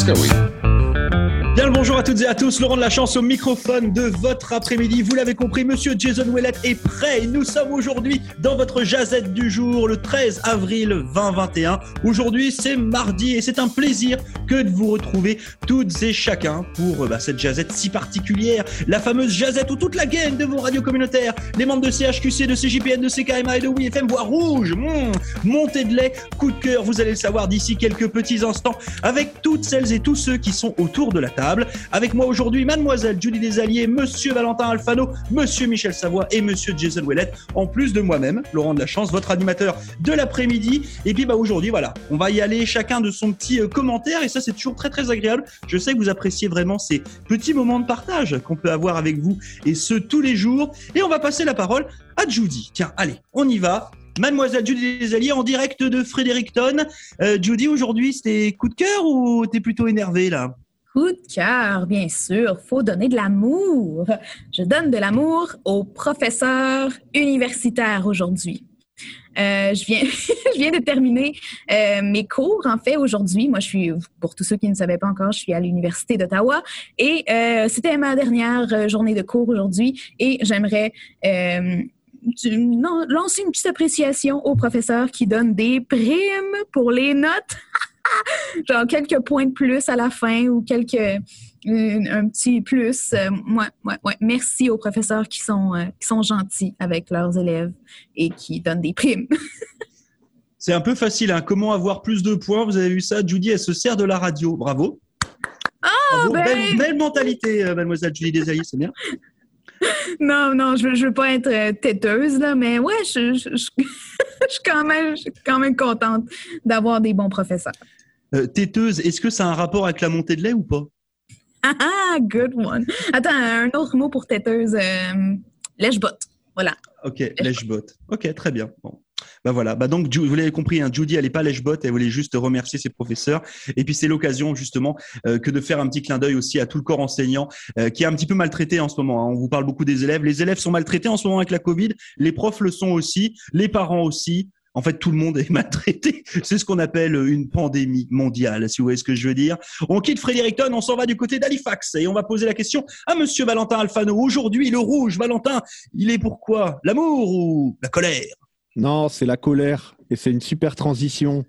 pense que oui. Bonjour à toutes et à tous, Laurent de la chance au microphone de votre après-midi. Vous l'avez compris, monsieur Jason Ouellet est prêt. Nous sommes aujourd'hui dans votre jazette du jour, le 13 avril 2021. Aujourd'hui, c'est mardi et c'est un plaisir que de vous retrouver toutes et chacun pour bah, cette jazette si particulière, la fameuse jazette où toute la gang de vos radios communautaires, les membres de CHQC, de CJPN, de CKMA et de WFM voient rouge, mmh, de lait, coup de cœur, vous allez le savoir d'ici quelques petits instants avec toutes celles et tous ceux qui sont autour de la table. Avec moi aujourd'hui, mademoiselle Julie Desalliés, monsieur Valentin Alfano, monsieur Michel Savoie et monsieur Jason Ouellet, en plus de moi-même, Laurent de la Chance, votre animateur de l'après-midi. Et puis bah aujourd'hui, voilà, on va y aller chacun de son petit euh, commentaire et ça c'est toujours très très agréable. Je sais que vous appréciez vraiment ces petits moments de partage qu'on peut avoir avec vous et ce tous les jours. Et on va passer la parole à Judy. Tiens, allez, on y va. Mademoiselle Judy Desalliés en direct de Fredericton. Euh, Judy, aujourd'hui, c'était coup de cœur ou t'es plutôt énervé là? Coup de cœur, bien sûr. Faut donner de l'amour. Je donne de l'amour aux professeurs universitaires aujourd'hui. Euh, je, viens, je viens de terminer euh, mes cours, en fait, aujourd'hui. Moi, je suis, pour tous ceux qui ne savaient pas encore, je suis à l'Université d'Ottawa et euh, c'était ma dernière journée de cours aujourd'hui et j'aimerais lancer une petite appréciation aux professeurs qui donnent des primes pour les notes. genre quelques points de plus à la fin ou quelques un, petit plus. Euh, ouais, ouais, Merci aux professeurs qui sont, euh, qui sont gentils avec leurs élèves et qui donnent des primes. C'est un peu facile. Hein. Comment avoir plus de points? Vous avez vu ça? Judy, elle se sert de la radio. Bravo. Ah, ben... belle, mentalité, euh, mademoiselle Julie Desailly, c'est bien. non, non, je veux, veux pas être têteuse, là, mais ouais, je, je, suis quand même, quand même contente d'avoir des bons professeurs. Euh, têteuse, est-ce que ça a un rapport avec la montée de lait ou pas? Ah, good one. Attends, un autre mot pour têteuse. Euh, lèche-botte. Voilà. Ok, lèche-botte. Ok, très bien. Bon. Bah voilà. Bah donc, vous l'avez compris, hein, Judy, elle n'est pas lèche-botte, elle voulait juste remercier ses professeurs. Et puis, c'est l'occasion, justement, euh, que de faire un petit clin d'œil aussi à tout le corps enseignant qui est un petit peu maltraité en ce moment. Hein. On vous parle beaucoup des élèves. Les élèves sont maltraités en ce moment avec la Covid. Les profs le sont aussi. Les parents aussi. En fait, tout le monde est maltraité. C'est ce qu'on appelle une pandémie mondiale, si vous voyez ce que je veux dire. On quitte Fredericton, on s'en va du côté d'Halifax et on va poser la question à Monsieur Valentin Alfano. Aujourd'hui, le rouge, Valentin, il est pourquoi L'amour ou la colère? Non, c'est la colère et c'est une super transition.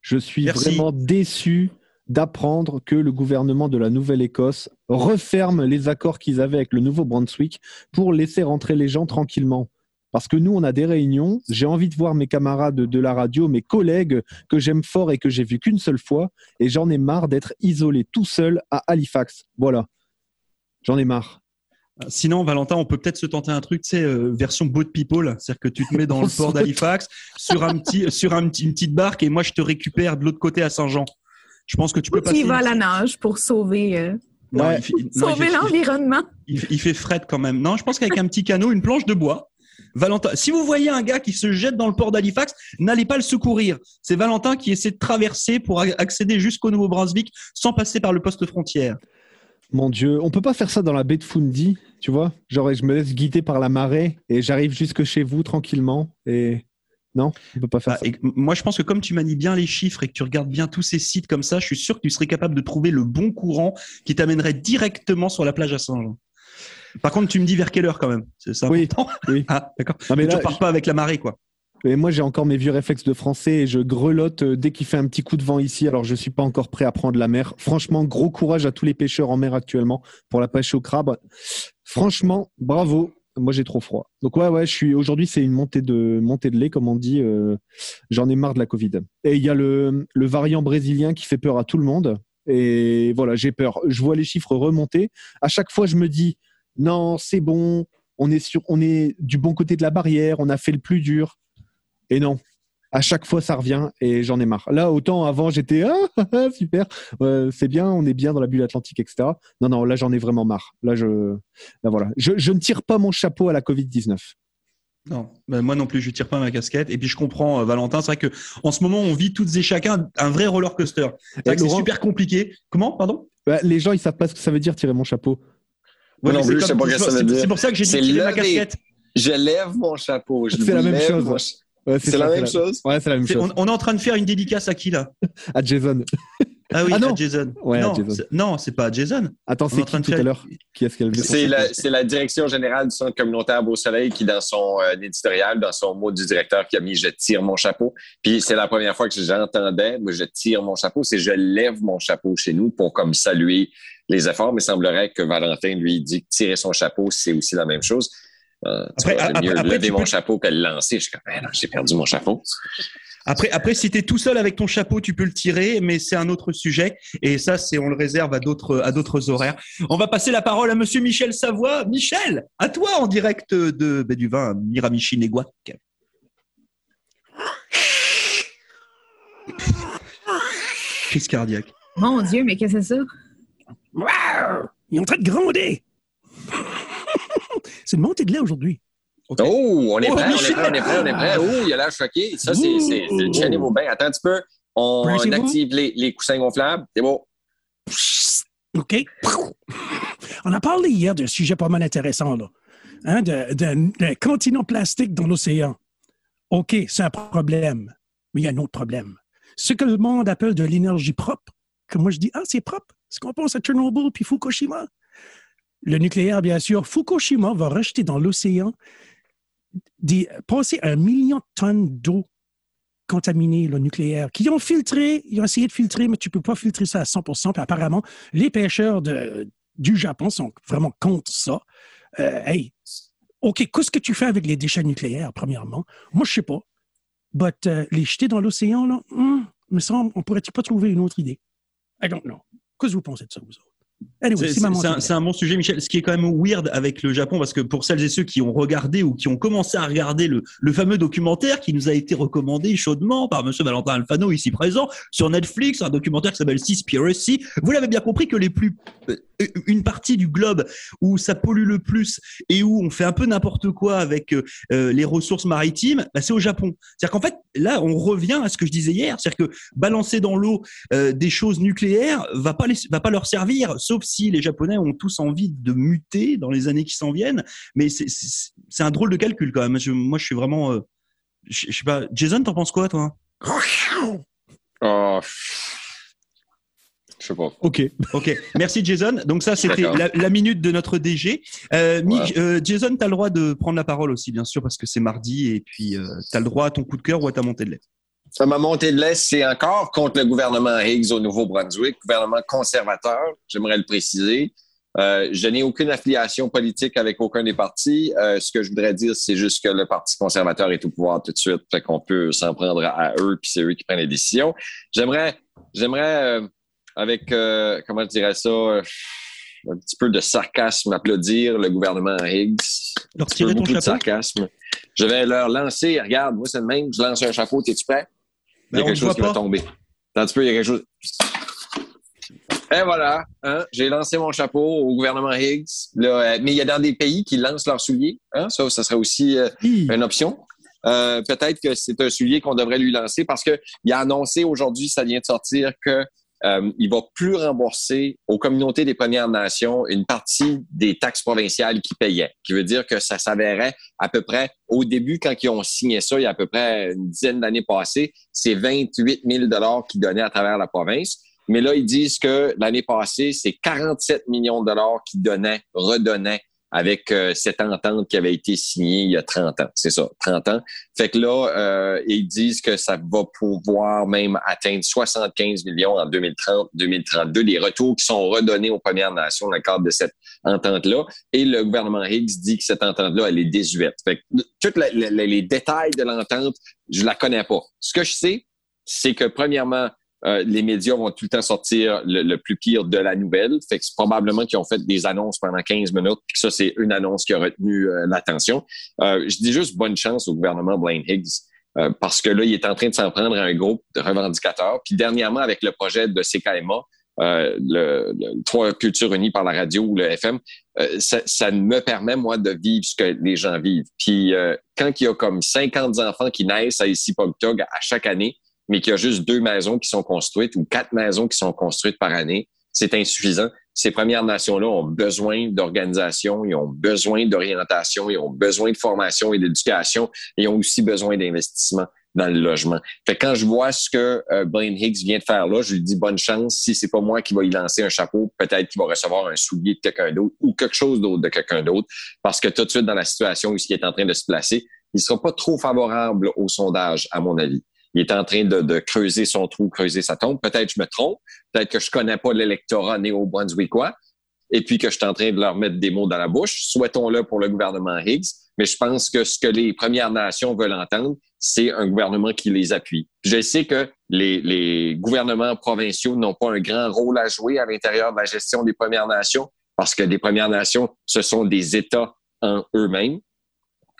Je suis vraiment déçu d'apprendre que le gouvernement de la Nouvelle-Écosse referme les accords qu'ils avaient avec le Nouveau-Brunswick pour laisser rentrer les gens tranquillement. Parce que nous, on a des réunions. J'ai envie de voir mes camarades de la radio, mes collègues que j'aime fort et que j'ai vu qu'une seule fois. Et j'en ai marre d'être isolé tout seul à Halifax. Voilà. J'en ai marre. Sinon, Valentin, on peut peut-être se tenter un truc, tu sais, euh, version boat people, c'est-à-dire que tu te mets dans le port d'Halifax sur un petit, sur un une petite barque et moi je te récupère de l'autre côté à Saint-Jean. Je pense que tu peux pas. Tu vas à la nage pour sauver. Euh, sauver l'environnement. Il, il, fait fret quand même. Non, je pense qu'avec un petit canot, une planche de bois, Valentin, si vous voyez un gars qui se jette dans le port d'Halifax, n'allez pas le secourir. C'est Valentin qui essaie de traverser pour accéder jusqu'au Nouveau-Brunswick sans passer par le poste frontière. Mon Dieu, on peut pas faire ça dans la baie de Fundy, tu vois? Genre, je me laisse guider par la marée et j'arrive jusque chez vous tranquillement et non, on peut pas faire ah, ça. moi, je pense que comme tu manies bien les chiffres et que tu regardes bien tous ces sites comme ça, je suis sûr que tu serais capable de trouver le bon courant qui t'amènerait directement sur la plage à Saint-Jean. Par contre, tu me dis vers quelle heure quand même C'est ça Oui. oui. Ah, d'accord. mais tu pars pas avec la marée, quoi. Et moi, j'ai encore mes vieux réflexes de français et je grelotte euh, dès qu'il fait un petit coup de vent ici. Alors, je suis pas encore prêt à prendre la mer. Franchement, gros courage à tous les pêcheurs en mer actuellement pour la pêche au crabe. Franchement, bravo. Moi, j'ai trop froid. Donc ouais, ouais, je suis aujourd'hui, c'est une montée de montée de lait, comme on dit. Euh, j'en ai marre de la Covid. Et il y a le, le variant brésilien qui fait peur à tout le monde. Et voilà, j'ai peur. Je vois les chiffres remonter. À chaque fois, je me dis, non, c'est bon, on est, sur, on est du bon côté de la barrière, on a fait le plus dur. Et non, à chaque fois ça revient et j'en ai marre. Là, autant avant j'étais ah, ah, ah super, c'est bien, on est bien dans la bulle atlantique, etc. Non, non, là j'en ai vraiment marre. Là, je, voilà, je, ne tire pas mon chapeau à la Covid 19. Non, ben, moi non plus, je tire pas ma casquette. Et puis je comprends, euh, Valentin, c'est vrai que en ce moment, on vit toutes et chacun un vrai roller coaster. C'est super compliqué. Comment, pardon? Bah, Les gens, ils savent pas ce que ça veut dire tirer mon chapeau. C'est pour ça que j'ai dit ma casquette. Je lève mon chapeau. C'est la même chose. c'est la même chose? Ouais, c'est la même chose. On, est en train de faire une dédicace à qui là? À Jason. Ah oui, Ah non. à Jason. Ouais, à non, Jason. c'est- non, c'est pas à Jason. Attends, c'est en train qui de tout à l'heure? Qui est-ce qu'elle veut C'est la, direction générale du Centre communautaire Beau Soleil qui, dans son euh, éditorial, dans son mot du directeur, qui a mis Je tire mon chapeau. Puis c'est la première fois que j'entendais, moi, je tire mon chapeau, c'est je lève mon chapeau chez nous pour comme saluer les efforts. Mais il semblerait que Valentin, lui, dit que tirer son chapeau, c'est aussi la même chose. Euh, Après- vois, après- mieux après, lever mon peux- chapeau que le lancer. Je suis comme, Ah non, j'ai perdu mon chapeau. Après, après, si t'es tout seul avec ton chapeau, tu peux le tirer, mais c'est un autre sujet. Et ça, c'est on le réserve à d'autres à d'autres horaires. On va passer la parole à Monsieur Michel Savoie. Michel, à toi en direct de ben, du vin Miramichi Néguac. Crise cardiaque. Mon Dieu, mais qu'est-ce que c'est ça? Wow! Il est en train de gronder. c'est une montée de lait aujourd'hui. Oh, on est Oh, prêt, on est prêt, on est prêt, on est prêt. Oh, il a l'air choqué. Ça, c'est, Jenny Vaubin. Attends un petit peu. On active les, les coussins gonflables. C'est bon. OK? On a parlé hier d'un sujet pas mal intéressant, là. Hein, d'un continent plastique dans l'océan. OK, c'est un problème. Mais il y a un autre problème. Ce que le monde appelle de l'énergie propre, que moi je dis, ah, c'est propre. Ce qu'on pense à Tchernobyl puis Fukushima. Le nucléaire, bien sûr. Fukushima va rejeter dans l'océan des, passer un million de tonnes d'eau contaminée, le nucléaire, qui ont filtré, ils ont essayé de filtrer, mais tu peux pas filtrer ça à 100 Puis apparemment, les pêcheurs du Japon sont vraiment contre ça. Euh, hey, OK, qu'est-ce que tu fais avec les déchets nucléaires, premièrement? Moi, je sais pas. But euh, les jeter dans l'océan, là, hmm, me semble, on pourrait-tu pas trouver une autre idée? I don't know. Que vous pensez de ça, vous autres? Anyway, C'est un, bon sujet, Michel. Ce qui est quand même weird avec le Japon, parce que pour celles et ceux qui ont regardé ou qui ont commencé à regarder le, le fameux documentaire qui nous a été recommandé chaudement par Monsieur Valentin Alfano ici présent sur Netflix, un documentaire qui s'appelle Seaspiracy. Vous l'avez bien compris que les plus euh, une partie du globe où ça pollue le plus et où on fait un peu n'importe quoi avec euh, euh, les ressources maritimes, bah, c'est au Japon. C'est-à-dire qu'en fait, là, on revient à ce que je disais hier, c'est-à-dire que balancer dans l'eau euh, des choses nucléaires va pas les, va pas leur servir, sauf si les Japonais ont tous envie de muter dans les années qui s'en viennent. Mais c'est- un drôle de calcul quand même. Je- moi, je suis vraiment, euh, je, je sais pas. Jason, t'en penses quoi, toi? Oh, je sais pas. Ok. Ok, merci Jason. Donc ça, c'était la, la minute de notre DG. Euh, Ouais. euh, Jason, tu as le droit de prendre la parole aussi, bien sûr, parce que c'est mardi, et puis euh, tu as le droit à ton coup de cœur ou à ta montée de lait. Ça m'a monté de l'Est, c'est encore contre le gouvernement Higgs au Nouveau-Brunswick, gouvernement conservateur, j'aimerais le préciser. Euh, je n'ai aucune affiliation politique avec aucun des partis. Euh, ce que je voudrais dire, c'est juste que le Parti conservateur est au pouvoir tout de suite, fait qu'on peut s'en prendre à eux, puis c'est eux qui prennent les décisions. J'aimerais, j'aimerais, euh, avec, euh, comment je dirais ça, euh, un petit peu de sarcasme, applaudir le gouvernement Higgs. Leur tirer ton de sarcasme. Je vais leur lancer, regarde, moi c'est le même, je lance un chapeau, t'es-tu prêt? Il y Ben, a on quelque chose qui va tomber. Attends un petit peu, il y a quelque chose. Et voilà, hein, j'ai lancé mon chapeau au gouvernement Higgs. Là, euh, mais il y a dans des pays qui lancent leurs souliers. Hein, ça, ça serait aussi euh, une option. Euh, Peut-être que c'est un soulier qu'on devrait lui lancer parce que il a annoncé aujourd'hui, ça vient de sortir, que euh, il va plus rembourser aux communautés des Premières Nations une partie des taxes provinciales qu'ils payaient. Qui veut dire que ça s'avérait à peu près au début quand ils ont signé ça, il y a à peu près une dizaine d'années passées, c'est 28 000 dollars qu'ils donnaient à travers la province. Mais là, ils disent que l'année passée, c'est 47 millions de dollars qu'ils donnaient, redonnaient avec euh, cette entente qui avait été signée il y a 30 ans. C'est ça, 30 ans. Fait que là, euh, ils disent que ça va pouvoir même atteindre 75 millions en 2030-2032, les retours qui sont redonnés aux Premières Nations dans le cadre de cette entente-là. Et le gouvernement Higgs dit que cette entente-là, elle est désuète. Fait que tous les détails de l'entente, je la connais pas. Ce que je sais, c'est que premièrement, euh, les médias vont tout le temps sortir le, le plus pire de la nouvelle. Fait que c'est probablement qu'ils ont fait des annonces pendant 15 minutes, puis ça, c'est une annonce qui a retenu euh, l'attention. Euh, je dis juste bonne chance au gouvernement Blaine Higgs. euh, parce que là, il est en train de s'en prendre à un groupe de revendicateurs. Puis dernièrement, avec le projet de CKMA, le, le Trois Cultures Unies par la radio ou le FM, ça, ça me permet, moi, de vivre ce que les gens vivent. Puis quand il y a comme 50 enfants qui naissent à ici Pogtog à chaque année, mais qu'il y a juste deux maisons qui sont construites ou quatre maisons qui sont construites par année, c'est insuffisant. Ces Premières Nations-là ont besoin d'organisation, ils ont besoin d'orientation, ils ont besoin de formation et d'éducation, ils ont aussi besoin d'investissement. dans le logement. Fait quand je vois ce que euh, Blaine Higgs vient de faire là, je lui dis bonne chance. Si c'est pas moi qui va y lancer un chapeau, peut-être qu'il va recevoir un soulier de quelqu'un d'autre ou quelque chose d'autre de quelqu'un d'autre, parce que tout de suite dans la situation où il est en train de se placer, il sera pas trop favorable au sondage, à mon avis. Il est en train de, creuser son trou, creuser sa tombe. Peut-être je me trompe, peut-être que je connais pas l'électorat néo-brunswickois, et puis que je suis en train de leur mettre des mots dans la bouche. Souhaitons-le pour le gouvernement Higgs, mais je pense que ce que les Premières Nations veulent entendre, c'est un gouvernement qui les appuie. Je sais que les, les gouvernements provinciaux n'ont pas un grand rôle à jouer à l'intérieur de la gestion des Premières Nations, parce que les Premières Nations, ce sont des États en eux-mêmes.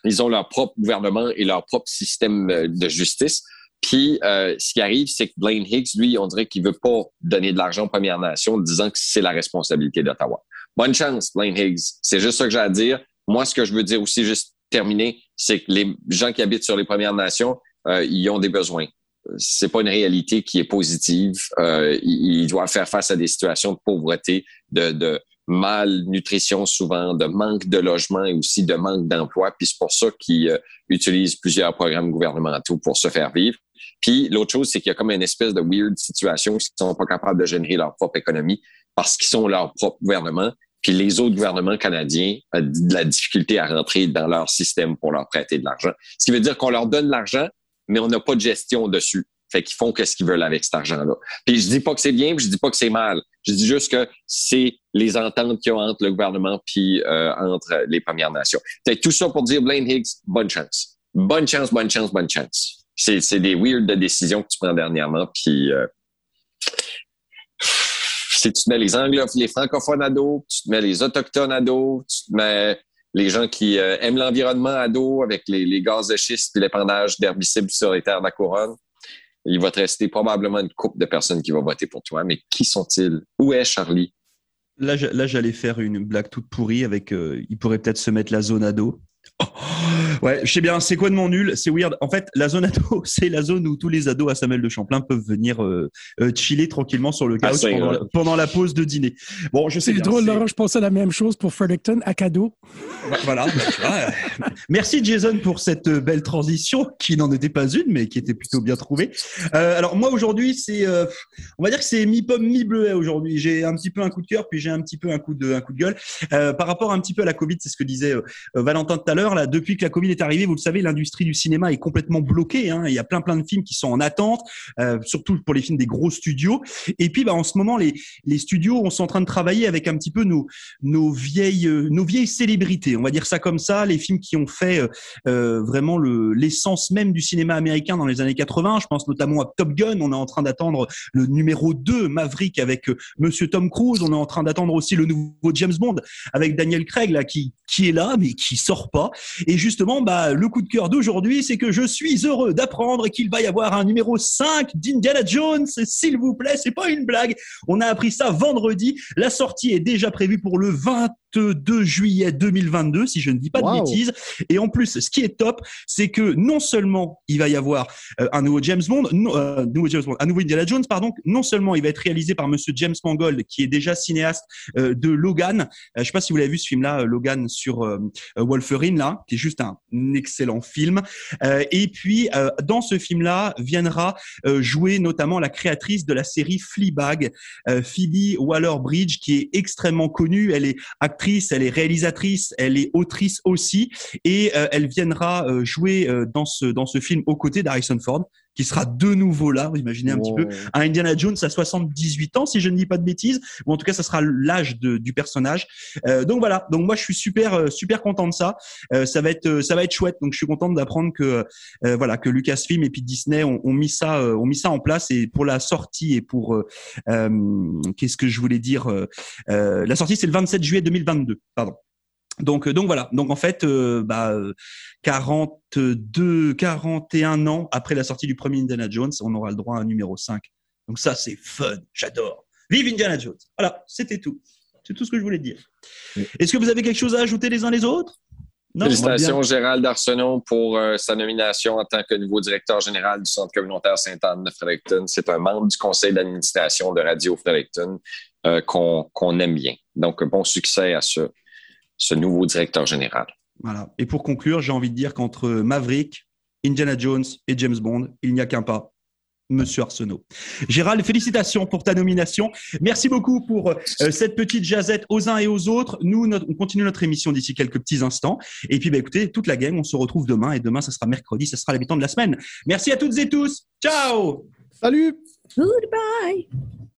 Ils ont leur propre gouvernement et leur propre système euh, de justice. Puis, euh, ce qui arrive, c'est que Blaine Higgs, lui, on dirait qu'il veut pas donner de l'argent aux Premières Nations, disant que c'est la responsabilité d'Ottawa. Bonne chance, Blaine Higgs. C'est juste ça que j'ai à dire. Moi, ce que je veux dire aussi, juste terminer, c'est que les gens qui habitent sur les Premières Nations, euh, ils ont des besoins. C'est pas une réalité qui est positive. Euh, ils, doivent faire face à des situations de pauvreté, de, de malnutrition souvent, de manque de logement et aussi de manque d'emploi. Puis c'est pour ça qu'ils euh, utilisent plusieurs programmes gouvernementaux pour se faire vivre. Puis l'autre chose, c'est qu'il y a comme une espèce de weird situation où ils sont pas capables de générer leur propre économie parce qu'ils sont leur propre gouvernement. Puis les autres gouvernements canadiens ont de la difficulté à rentrer dans leur système pour leur prêter de l'argent. Ce qui veut dire qu'on leur donne l'argent, mais on n'a pas de gestion dessus. Fait qu'ils font ce qu'ils veulent avec cet argent-là. Puis je dis pas que c'est bien, puis je dis pas que c'est mal. Je dis juste que c'est les ententes qu'il y a entre le gouvernement puis euh, entre les Premières Nations. C'est tout ça pour dire Blaine Higgs, bonne chance. Bonne chance, bonne chance, bonne chance c'est des weird de décisions que tu prends dernièrement. Puis euh, si tu te mets les anglophones, les francophones à dos, tu te mets les autochtones à dos, tu te mets les gens qui euh, aiment l'environnement à dos avec les, gaz de schiste et l'épandage d'herbicides sur les terres de la couronne. Il va te rester probablement une couple de personnes qui vont voter pour toi. Mais qui sont-ils? Où est Charlie? Là, j'allais faire une blague toute pourrie avec. Euh, il pourrait peut-être se mettre la zone à dos. Oh, ouais, je sais bien, c'est quoi de mon nul, c'est weird. En fait, la zone ado, c'est la zone où tous les ados à Samuel de Champlain peuvent venir euh, euh, chiller tranquillement sur le couch pendant, la pause de dîner. Bon, je sais. C'est drôle, Laurent, je pensais la même chose pour Fredericton à cadeau. Voilà. Merci Jason pour cette euh, belle transition qui n'en était pas une, mais qui était plutôt bien trouvée. alors moi aujourd'hui, c'est, on va dire que c'est mi pomme mi bleuet aujourd'hui. J'ai un petit peu un coup de cœur, puis j'ai un petit peu un coup de un coup de gueule par rapport un petit peu à la Covid. C'est ce que disait Valentin tout à l'heure là, depuis que la Covid est arrivée, vous le savez, l'industrie du cinéma est complètement bloquée. Hein. Il y a plein plein de films qui sont en attente, euh, surtout pour les films des gros studios. Et puis, bah, en ce moment, les, les studios sont en train de travailler avec un petit peu nos, nos vieilles euh, nos vieilles célébrités. On va dire ça comme ça, les films qui ont fait euh, euh vraiment le l'essence même du cinéma américain dans les années 80. Je pense notamment à Top Gun. On est en train d'attendre le numéro 2, Maverick, avec Monsieur Tom Cruise. On est en train d'attendre aussi le nouveau James Bond avec Daniel Craig là, qui qui est là mais qui sort pas. Et justement, bah, le coup de cœur d'aujourd'hui, c'est que je suis heureux d'apprendre qu'il va y avoir un numéro 5 d'Indiana Jones. S'il vous plaît, c'est pas une blague. On a appris ça vendredi. La sortie est déjà prévue pour le 20 22 juillet 2022, si je ne dis pas de bêtises. Et en plus, ce qui est top, c'est que non seulement il va y avoir euh, un nouveau James Bond, euh, nouveau James Bond, un nouveau Indiana Jones, pardon, non seulement il va être réalisé par Monsieur James Mangold, qui est déjà cinéaste euh, de Logan. je sais pas si vous l'avez vu ce film-là, Logan sur Wolverine, là, qui est juste un excellent film. et puis dans ce film-là viendra jouer notamment la créatrice de la série Fleabag, Phoebe Waller-Bridge, qui est extrêmement connue. Elle est actrice elle est réalisatrice, elle est autrice aussi, et euh, elle viendra euh, jouer euh, dans ce dans ce film aux côtés d'Harrison Ford qui sera de nouveau là, vous imaginez un petit peu, un Indiana Jones à 78 ans, si je ne dis pas de bêtises, ou en tout cas, ça sera l'âge du personnage. donc voilà, donc moi je suis super super content de ça. ça va être ça va être chouette. Donc je suis content d'apprendre que voilà que Lucasfilm et puis Disney ont, ont mis ça ont mis ça en place et pour la sortie et pour qu'est-ce que je voulais dire, la sortie c'est le 27 juillet 2022, pardon. Donc, donc voilà. Donc en fait, euh, bah, 42, 41 ans après la sortie du premier Indiana Jones, on aura le droit à un numéro 5. Donc ça, c'est fun. J'adore. Vive Indiana Jones. Voilà, c'était tout. C'est tout ce que je voulais dire. Est-ce que vous avez quelque chose à ajouter les uns les autres? Non, Félicitations Gérald Arsenault pour euh, sa nomination en tant que nouveau directeur général du Centre communautaire Sainte-Anne de Fredericton. C'est un membre du conseil d'administration de Radio Fredericton euh, qu'on aime bien. Donc, bon succès à ce, ce nouveau directeur général. Voilà. Et pour conclure, j'ai envie de dire qu'entre Maverick, Indiana Jones et James Bond. Il n'y a qu'un pas. Monsieur Arsenault. Gérald, félicitations pour ta nomination. Merci beaucoup pour euh, cette petite jazette aux uns et aux autres. Nous, notre- on continue notre émission d'ici quelques petits instants. Et puis, bah, écoutez, toute la gang, on se retrouve demain. Et demain, ça sera mercredi, ça sera l'habitant de la semaine. Merci à toutes et tous. Ciao Salut Goodbye!